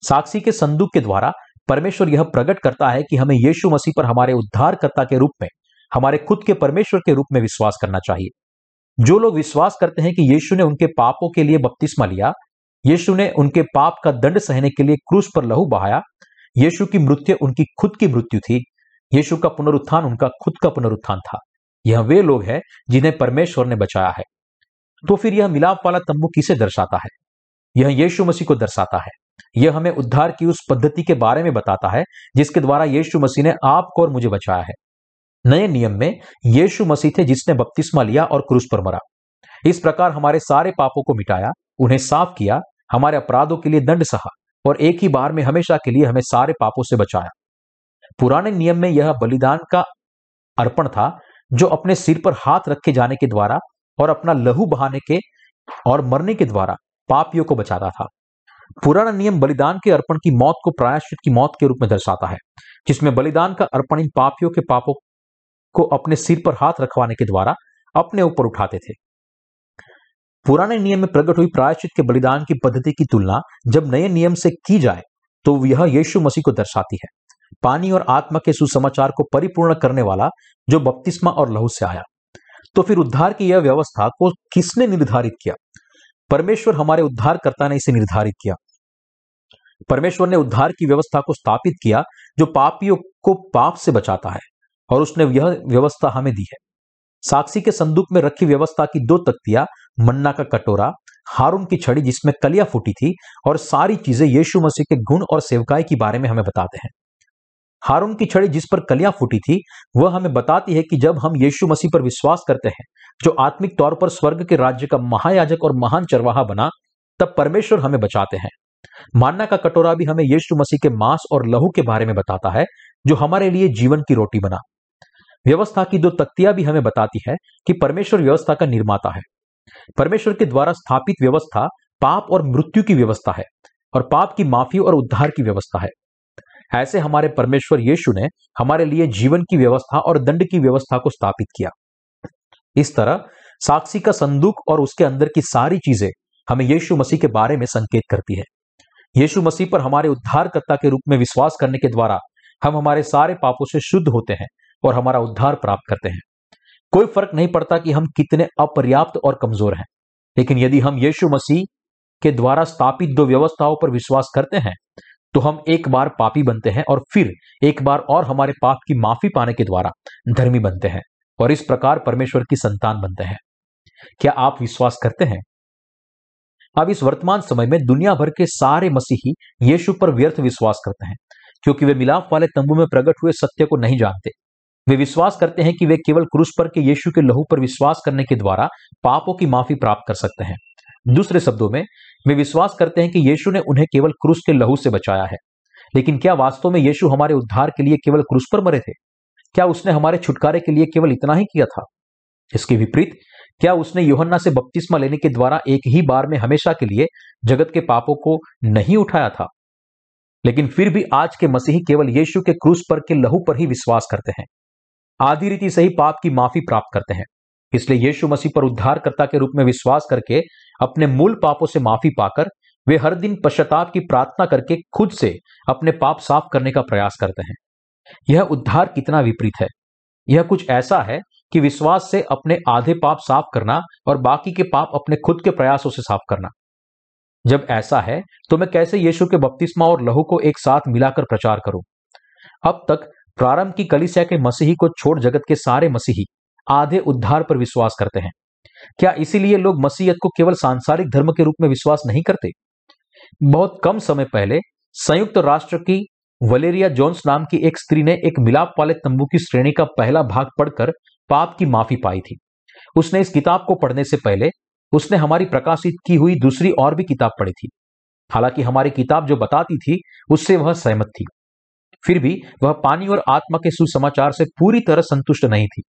साक्षी के संदूक के द्वारा परमेश्वर यह प्रकट करता है कि हमें यीशु मसीह पर हमारे उद्धारकर्ता के रूप में, हमारे खुद के परमेश्वर के रूप में विश्वास करना चाहिए। जो लोग विश्वास करते हैं कि यीशु ने उनके पापों के लिए बपतिस्मा लिया, यीशु ने उनके पाप का दंड सहने के लिए क्रूस पर लहू बहाया, यीशु की मृत्यु उनकी खुद की मृत्यु थी, यीशु का पुनरुत्थान उनका खुद का पुनरुत्थान था। यह वे लोग हैं जिन्हें परमेश्वर ने बचाया है। तो फिर यह मिलाप वाला तंबू किसे दर्शाता है? यह यीशु मसीह को दर्शाता है। यह हमें उद्धार की उस पद्धति के बारे में बताता है, जिसके द्वारा यीशु मसीह ने आपको और मुझे बचाया है। नए नियम में, यीशु मसीह थे जिसने बपतिस्मा लिया और क्रूस पर मरा। इस प्रकार हमारे सारे पापों को मिटाया, उन्हें साफ़ किया, हमारे अपराधों के लिए दंड सहा और एक ही बार में हमेशा के लिए हमें सारे पापों से बचाया। पुराने नियम में यह बलिदान का अर्पण था, जो अपने सिर पर हाथ रखे जाने के द्वारा और अपना लहू बहाने के और मरने के द्वारा पापियों को बचाता था। पुराना नियम बलिदान के अर्पण की मौत को प्रायश्चित की मौत के रूप में दर्शाता है, जिसमें बलिदान का अर्पण इन पापियों के पापों को अपने सिर पर हाथ रखवाने के द्वारा अपने ऊपर उठाते थे। पुराने नियम में प्रकट हुई प्रायश्चित के बलिदान की पद्धति की तुलना जब नए नियम से की जाए तो यह यीशु मसीह को दर्शाती है। पानी और आत्मा के सुसमाचार को परिपूर्ण करने वाला जो बपतिस्मा और लहू से आया। तो फिर उद्धार की यह व्यवस्था को किसने निर्धारित किया? परमेश्वर हमारे उद्धारकर्ता ने इसे निर्धारित किया। परमेश्वर ने उद्धार की व्यवस्था को स्थापित किया, जो पापियों को पाप से बचाता है, और उसने यह व्यवस्था हमें दी है। साक्षी के संदूक में रखी व्यवस्था की दो तख्तियाँ, मन्ना का कटोरा, हारून की छड़ी जिसमें कलिया फूटी थी, और सारी चीज़ें यीशु मसीह के गुण और सेवकाई के बारे में हमें बताते हैं। हारून की छड़ी जिस पर कलिया फूटी थी, वह हमें बताती है कि जब हम यीशु मसीह पर विश्वास करते हैं, जो आत्मिक तौर पर स्वर्ग के राज्य का महायाजक और महान चरवाहा बना, तब परमेश्वर हमें बचाते हैं। मान्ना का कटोरा भी हमें यीशु मसीह के मांस और लहू के बारे में बताता है, जो हमारे लिए जीवन की रोटी बना। व्यवस्था की दो तख्तियाँ भी हमें बताती है कि परमेश्वर व्यवस्था का निर्माता है। परमेश्वर के द्वारा स्थापित व्यवस्था पाप और मृत्यु की व्यवस्था है और पाप की माफ़ी और उद्धार की व्यवस्था है। ऐसे हमारे परमेश्वर यीशु ने हमारे लिए जीवन की व्यवस्था और दंड की व्यवस्था को स्थापित किया। इस तरह साक्षी का संदूक और उसके अंदर की सारी चीज़ें हमें यीशु मसीह के बारे में संकेत करती है। यीशु मसीह पर हमारे उद्धारकर्ता के रूप में विश्वास करने के द्वारा हम हमारे सारे पापों से शुद्ध होते हैं और हमारा उद्धार प्राप्त करते हैं। कोई फ़र्क नहीं पड़ता कि हम कितने अपर्याप्त और कमज़ोर हैं, लेकिन यदि हम यीशु मसीह के द्वारा स्थापित दो व्यवस्थाओं पर विश्वास करते हैं तो हम एक बार पापी बनते हैं और फिर एक बार और हमारे पाप की माफ़ी पाने के द्वारा धर्मी बनते हैं और इस प्रकार परमेश्वर की संतान बनते हैं। क्या आप विश्वास करते हैं? अब इस वर्तमान समय में दुनिया भर के सारे मसीही यीशु पर व्यर्थ विश्वास करते हैं, क्योंकि वे मिलाप वाले तंबू में प्रकट हुए सत्य को नहीं जानते। वे विश्वास करते हैं कि वे केवल क्रूस पर के यीशु के लहू पर विश्वास करने के द्वारा पापों की माफ़ी प्राप्त कर सकते हैं। दूसरे शब्दों में, वे विश्वास करते हैं कि यीशु ने उन्हें केवल क्रूस के लहू से बचाया है। लेकिन क्या वास्तव में यीशु हमारे उद्धार के लिए केवल क्रूस पर मरे थे? क्या उसने हमारे छुटकारे के लिए केवल इतना ही किया था? इसके विपरीत क्या उसने योहन्ना से बपतिस्मा लेने के द्वारा एक ही बार में हमेशा के लिए जगत के पापों को नहीं उठाया था? लेकिन फिर भी आज के मसीही केवल यीशु के क्रूस पर के लहू पर ही विश्वास करते हैं। आदि रीति से ही पाप की माफ़ी प्राप्त करते हैं। इसलिए यीशु मसीह पर उद्धारकर्ता के रूप में विश्वास करके अपने मूल पापों से माफ़ी पाकर वे हर दिन पश्चाताप की प्रार्थना करके खुद से अपने पाप साफ़ करने का प्रयास करते हैं। यह उद्धार कितना विपरीत है। यह कुछ ऐसा है कि विश्वास से अपने आधे पाप साफ़ करना और बाकी के पाप अपने खुद के प्रयासों से साफ़ करना। जब ऐसा है तो मैं कैसे यीशु के बपतिस्मा और लहू को एक साथ मिलाकर प्रचार करूँ? अब तक प्रारंभ की कलिसिया के मसीही को छोड़ जगत के सारे मसीही आधे उद्धार पर विश्वास करते हैं। क्या इसीलिए लोग मसीहत को केवल सांसारिक धर्म के रूप में विश्वास नहीं करते? बहुत कम समय पहले संयुक्त राष्ट्र की वलेरिया जोन्स नाम की एक स्त्री ने एक मिलाप वाले तंबू की श्रेणी का पहला भाग पढ़कर पाप की माफ़ी पाई थी। उसने इस किताब को पढ़ने से पहले उसने हमारी प्रकाशित की हुई दूसरी और भी किताब पढ़ी थी। हालाँकि हमारी किताब जो बताती थी, उससे वह सहमत थी। फिर भी वह पानी और आत्मा के सुसमाचार से पूरी तरह संतुष्ट नहीं थी।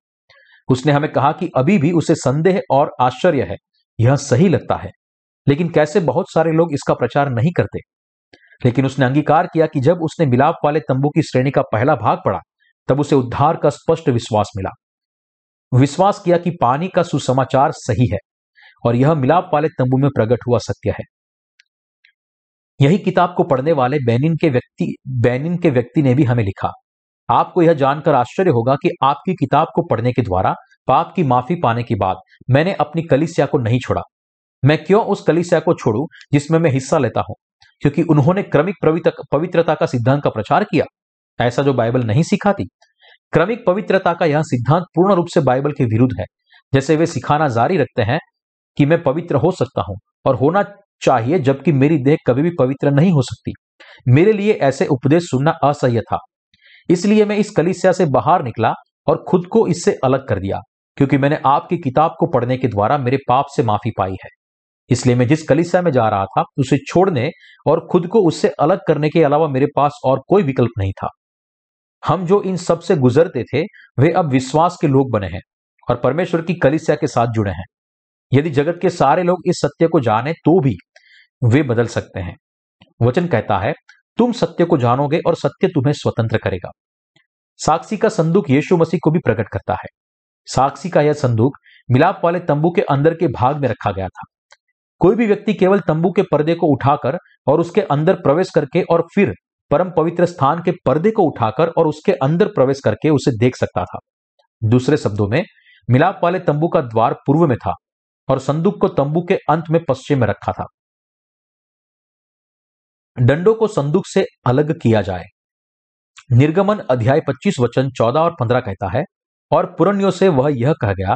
उसने हमें कहा कि अभी भी उसे संदेह और आश्चर्य है, यह सही लगता है। लेकिन कैसे बहुत सारे लोग इसका प्रचार नहीं करते? लेकिन उसने अंगीकार किया कि जब उसने मिलाप वाले तंबू की श्रेणी का पहला भाग पढ़ा, तब उसे उद्धार का स्पष्ट विश्वास मिला। विश्वास किया कि पानी का सुसमाचार सही है और यह मिलाप वाले तंबू में प्रकट हुआ सत्य है। यही किताब को पढ़ने वाले बेनिन के व्यक्ति, बेनिन के व्यक्ति ने भी हमें लिखा। आपको यह जानकर आश्चर्य होगा कि आपकी किताब को पढ़ने के द्वारा पाप की माफ़ी पाने के बाद मैंने अपनी कलिसिया को नहीं छोड़ा। मैं क्यों उस कलिसिया को छोड़ू जिसमें मैं हिस्सा लेता हूँ? क्योंकि उन्होंने क्रमिक पवित्रता का सिद्धांत का प्रचार किया। ऐसा जो बाइबल नहीं सिखाती क्रमिक पवित्रता का यह सिद्धांत पूर्ण रूप से बाइबल के विरुद्ध है। जैसे वे सिखाना जारी रखते हैं कि मैं पवित्र हो सकता हूँ और होना चाहिए जबकि मेरी देह कभी भी पवित्र नहीं हो सकती। मेरे लिए ऐसे उपदेश सुनना असह्य था। इसलिए मैं इस कलिसिया से बाहर निकला और खुद को इससे अलग कर दिया, क्योंकि मैंने आपकी किताब को पढ़ने के द्वारा मेरे पाप से माफ़ी पाई है। इसलिए मैं जिस कलिसिया में जा रहा था, उसे छोड़ने और खुद को उससे अलग करने के अलावा मेरे पास और कोई विकल्प नहीं था। हम जो इन सबसे गुजरते थे, वे अब विश्वास के लोग बने हैं और परमेश्वर की कलिसिया के साथ जुड़े हैं। यदि जगत के सारे लोग इस सत्य को जाने तो भी वे बदल सकते हैं। वचन कहता है, तुम सत्य को जानोगे और सत्य तुम्हें स्वतंत्र करेगा। साक्षी का संदूक यीशु मसीह को भी प्रकट करता है। साक्षी का यह संदूक मिलाप वाले तंबू के अंदर के भाग में रखा गया था। कोई भी व्यक्ति केवल तंबू के पर्दे को उठाकर और उसके अंदर प्रवेश करके और फिर परम पवित्र स्थान के पर्दे को उठाकर और उसके अंदर प्रवेश करके उसे देख सकता था। दूसरे शब्दों में, मिलाप वाले तंबू का द्वार पूर्व में था और संदूक को तंबू के अंत में पश्चिम में रखा था। डंडों को संदूक से अलग किया जाए। निर्गमन अध्याय 25 वचन 14 और 15 कहता है, और पुरनियों से वह यह कह गया,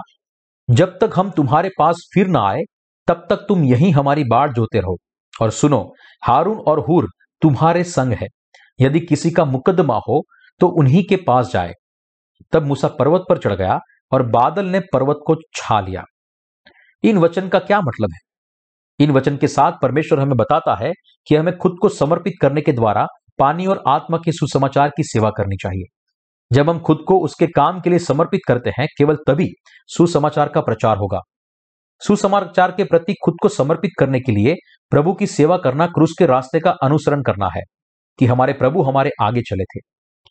जब तक हम तुम्हारे पास फिर ना आए, तब तक तुम यही हमारी बाढ़ जोते रहो। और सुनो, हारून और हूर तुम्हारे संग है। यदि किसी का मुकदमा हो तो उन्हीं के पास जाए। तब मूसा पर्वत पर चढ़ गया और बादल ने पर्वत को छा लिया। इन वचन का क्या मतलब है? इन वचन के साथ परमेश्वर हमें बताता है कि हमें खुद को समर्पित करने के द्वारा पानी और आत्मा के सुसमाचार की सेवा करनी चाहिए। जब हम खुद को उसके काम के लिए समर्पित करते हैं, केवल तभी सुसमाचार का प्रचार होगा। सुसमाचार के प्रति खुद को समर्पित करने के लिए प्रभु की सेवा करना क्रूस के रास्ते का अनुसरण करना है। कि हमारे प्रभु हमारे आगे चले थे।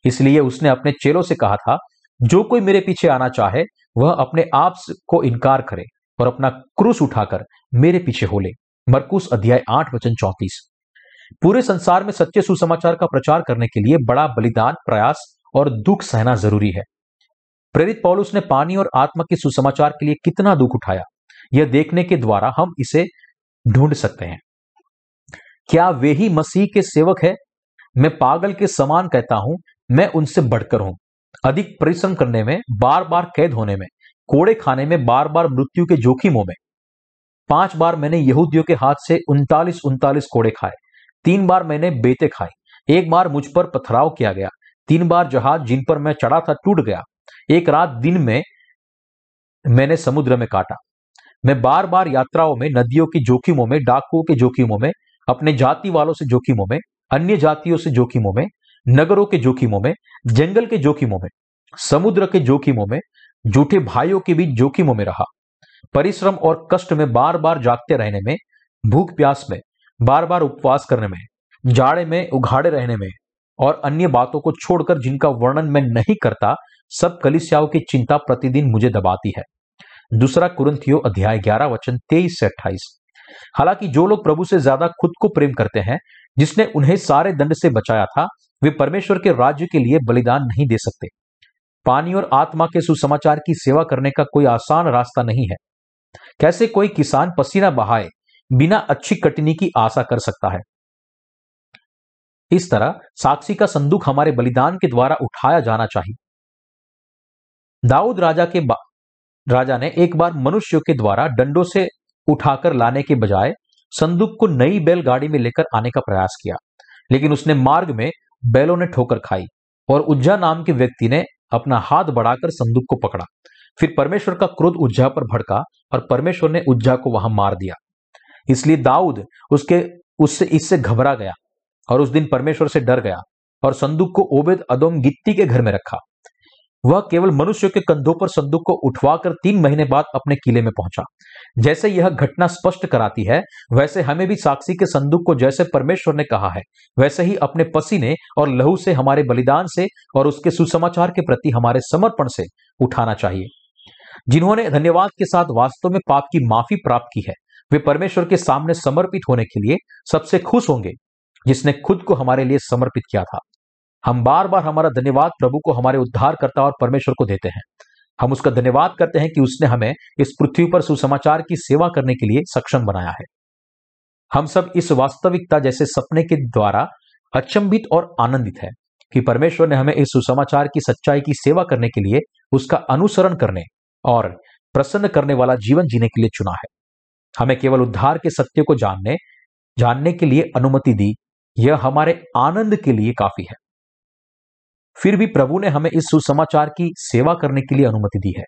इसलिए उसने अपने चेलों से कहा था, जो कोई मेरे पीछे आना चाहे, वह अपने आप को इनकार करे और अपना क्रूस उठाकर मेरे पीछे हो ले। मरकुस अध्याय आठ, वचन चौतीस। पूरे संसार में सच्चे सुसमाचार का प्रचार करने के लिए बड़ा बलिदान, प्रयास और दुख सहना ज़रूरी है। प्रेरित पौलुस ने पानी और आत्मा के सुसमाचार के लिए कितना दुख उठाया। यह देखने के द्वारा हम इसे ढूंढ सकते हैं। क्या वे ही मसीह के सेवक है? मैं पागल के समान कहता हूँ, मैं उनसे बढ़कर हूँ। अधिक परिश्रम करने में बार बार कैद होने में, कोड़े खाने में बार बार मृत्यु के जोखिमों में। पाँच बार मैंने यहूदियों के हाथ से उनतालीस उनतालीस कोड़े खाए, तीन बार मैंने बेते खाई एक बार मुझ पर पथराव किया गया, तीन बार जहाज़ जिन पर मैं चढ़ा था टूट गया, एक रात दिन में मैंने समुद्र में काटा। मैं बार बार यात्राओं में, नदियों के जोखिमों में, डाकुओं के जोखिमों में, अपने जाति वालों से जोखिमों में अन्य जातियों से जोखिमों में, नगरों के जोखिमों में, जंगल के जोखिमों में, समुद्र के जोखिमों में, झूठे भाइयों के बीच जोखिमों में रहा। परिश्रम और कष्ट में बार बार जागते रहने में, भूख प्यास में बार बार उपवास करने में, जाड़े में उघाड़े रहने में, और अन्य बातों को छोड़कर जिनका वर्णन मैं नहीं करता, सब कलिसियाओं की चिंता प्रतिदिन मुझे दबाती है। दूसरा कुरंथियो अध्याय ग्यारह वचन तेईस से अट्ठाईस। हालाँकि जो लोग प्रभु से ज़्यादा खुद को प्रेम करते हैं जिसने उन्हें सारे दंड से बचाया था, वे परमेश्वर के राज्य के लिए बलिदान नहीं दे सकते। पानी और आत्मा के सुसमाचार की सेवा करने का कोई आसान रास्ता नहीं है। कैसे कोई किसान पसीना बहाए, बिना अच्छी कटनी की आशा कर सकता है? इस तरह साक्षी का संदूक हमारे बलिदान के द्वारा उठाया जाना चाहिए। दाऊद राजा के राजा ने एक बार मनुष्यों के द्वारा डंडों से उठाकर लाने के बजाय संदूक को नई बैलगाड़ी में लेकर आने का प्रयास किया, लेकिन उसने मार्ग में बैलों ने ठोकर खाई और उज्जा नाम के व्यक्ति ने अपना हाथ बढ़ाकर संदूक को पकड़ा। फिर परमेश्वर का क्रोध उज्जा पर भड़का और परमेश्वर ने उज्जा को वहाँ मार दिया। इसलिए दाऊद उसके, उससे, इससे घबरा गया और उस दिन परमेश्वर से डर गया और संदूक को ओबेद अदोम गित्ती के घर में रखा। वह केवल मनुष्य के कंधों पर संदूक को उठवाकर तीन महीने बाद अपने किले में पहुँचा। जैसे यह घटना स्पष्ट कराती है, वैसे हमें भी साक्षी के संदूक को जैसे परमेश्वर ने कहा है, वैसे ही अपने पसीने और लहू से हमारे बलिदान से और उसके सुसमाचार के प्रति हमारे समर्पण से उठाना चाहिए। जिन्होंने धन्यवाद के साथ वास्तव में पाप की माफ़ी प्राप्त की है, वे परमेश्वर के सामने समर्पित होने के लिए सबसे खुश होंगे, जिसने खुद को हमारे लिए समर्पित किया था। हम बार बार हमारा धन्यवाद प्रभु को हमारे उद्धारकर्ता और परमेश्वर को देते हैं। हम उसका धन्यवाद करते हैं कि उसने हमें इस पृथ्वी पर सुसमाचार की सेवा करने के लिए सक्षम बनाया है। हम सब इस वास्तविकता जैसे सपने के द्वारा अचंभित और आनंदित है कि परमेश्वर ने हमें इस सुसमाचार की सच्चाई की सेवा करने के लिए उसका अनुसरण करने और प्रसन्न करने वाला जीवन जीने के लिए चुना है। हमें केवल उद्धार के सत्य को जानने जानने के लिए अनुमति दी, यह हमारे आनंद के लिए काफ़ी है। फिर भी प्रभु ने हमें इस सुसमाचार की सेवा करने के लिए अनुमति दी है।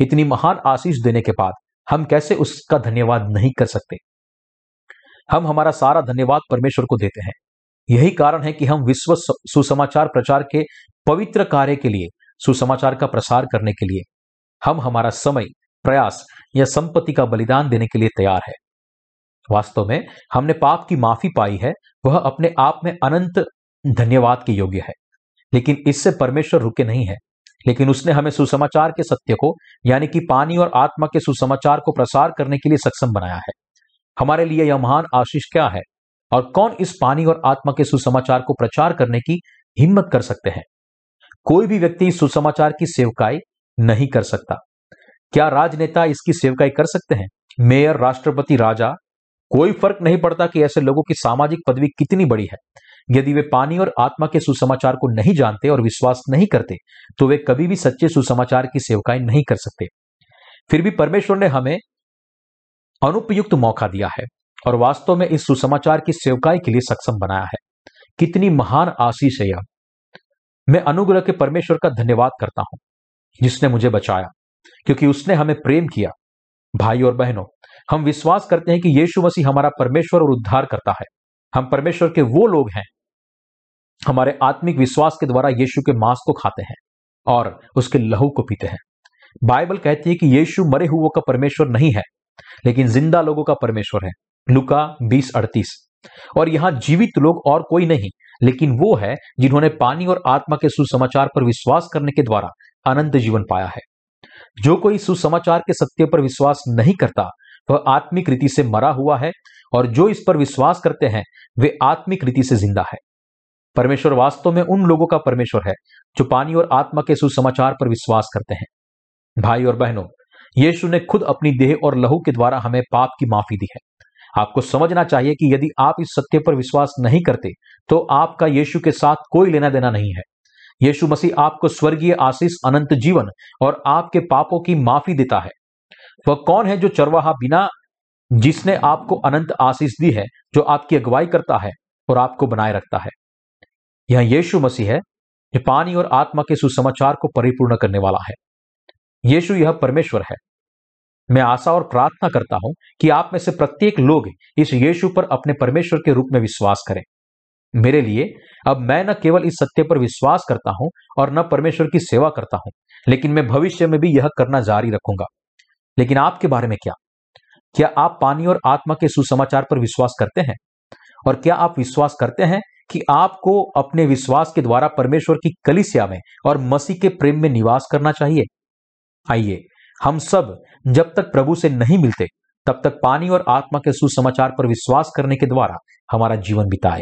इतनी महान आशीष देने के बाद हम कैसे उसका धन्यवाद नहीं कर सकते? हम हमारा सारा धन्यवाद परमेश्वर को देते हैं। यही कारण है कि हम विश्व सुसमाचार प्रचार के पवित्र कार्य के लिए, सुसमाचार का प्रसार करने के लिए, हम हमारा समय, प्रयास या संपत्ति का बलिदान देने के लिए तैयार है। वास्तव में हमने पाप की माफ़ी पाई है, वह अपने आप में अनंत धन्यवाद के योग्य है। लेकिन इससे परमेश्वर रुके नहीं है। लेकिन उसने हमें सुसमाचार के सत्य को, यानी कि पानी और आत्मा के सुसमाचार को प्रसार करने के लिए सक्षम बनाया है। हमारे लिए यह महान आशीष क्या है? और कौन इस पानी और आत्मा के सुसमाचार को प्रचार करने की हिम्मत कर सकते हैं? कोई भी व्यक्ति सुसमाचार की सेवकाई नहीं कर सकता। क्या राजनेता इसकी सेवकाई कर सकते हैं? मेयर, राष्ट्रपति, राजा, कोई फ़र्क नहीं पड़ता कि ऐसे लोगों की सामाजिक पदवी कितनी बड़ी है। यदि वे पानी और आत्मा के सुसमाचार को नहीं जानते और विश्वास नहीं करते तो वे कभी भी सच्चे सुसमाचार की सेवकाई नहीं कर सकते। फिर भी परमेश्वर ने हमें अनुपयुक्त मौका दिया है और वास्तव में इस सुसमाचार की सेवकाई के लिए सक्षम बनाया है। कितनी महान आशीष है यह। मैं अनुग्रह के परमेश्वर का धन्यवाद करता हूँ, जिसने मुझे बचाया, क्योंकि उसने हमें प्रेम किया। भाई और बहनों, हम विश्वास करते हैं कि यीशु मसीह हमारा परमेश्वर और उद्धार करता है। हम परमेश्वर के वो लोग हैं, हमारे आत्मिक विश्वास के द्वारा यीशु के मांस को खाते हैं और उसके लहू को पीते हैं। बाइबल कहती है कि यीशु मरे हुओं का परमेश्वर नहीं है, लेकिन ज़िंदा लोगों का परमेश्वर है। लुका बीस अड़तीस। और यहाँ जीवित लोग और कोई नहीं, लेकिन वो है जिन्होंने पानी और आत्मा के सुसमाचार पर विश्वास करने के द्वारा अनंत जीवन पाया है। जो कोई सुसमाचार के सत्य पर विश्वास नहीं करता, वह आत्मिक रीति से मरा हुआ है और जो इस पर विश्वास करते हैं, वे आत्मिक रीति से ज़िंदा है। परमेश्वर वास्तव में उन लोगों का परमेश्वर है, जो पानी और आत्मा के सुसमाचार पर विश्वास करते हैं। भाई और बहनों, यीशु ने खुद अपनी देह और लहू के द्वारा हमें पाप की माफ़ी दी है। आपको समझना चाहिए कि यदि आप इस सत्य पर विश्वास नहीं करते तो आपका यीशु के साथ कोई लेना देना नहीं है। यीशु मसीह आपको स्वर्गीय आशीष, अनंत जीवन और आपके पापों की माफ़ी देता है। वह कौन है जो चरवाहा बिना जिसने आपको अनंत आशीष दी है, जो आपकी अगुवाई करता है और आपको बनाए रखता है। यह यीशु मसीह है, जो पानी और आत्मा के सुसमाचार को परिपूर्ण करने वाला है। यीशु यह परमेश्वर है। मैं आशा और प्रार्थना करता हूँ कि आप में से प्रत्येक लोग इस यीशु पर अपने परमेश्वर के रूप में विश्वास करें। मेरे लिए, अब मैं न केवल इस सत्य पर विश्वास करता हूँ और न परमेश्वर की सेवा करता हूँ, लेकिन मैं भविष्य में भी यह करना जारी रखूँगा। लेकिन आपके बारे में क्या? क्या आप पानी और आत्मा के सुसमाचार पर विश्वास करते हैं? और क्या आप विश्वास करते हैं कि आपको अपने विश्वास के द्वारा परमेश्वर की कलिसिया में और मसीह के प्रेम में निवास करना चाहिए? आइए, हम सब जब तक प्रभु से नहीं मिलते, तब तक पानी और आत्मा के सुसमाचार पर विश्वास करने के द्वारा हमारा जीवन बिताए।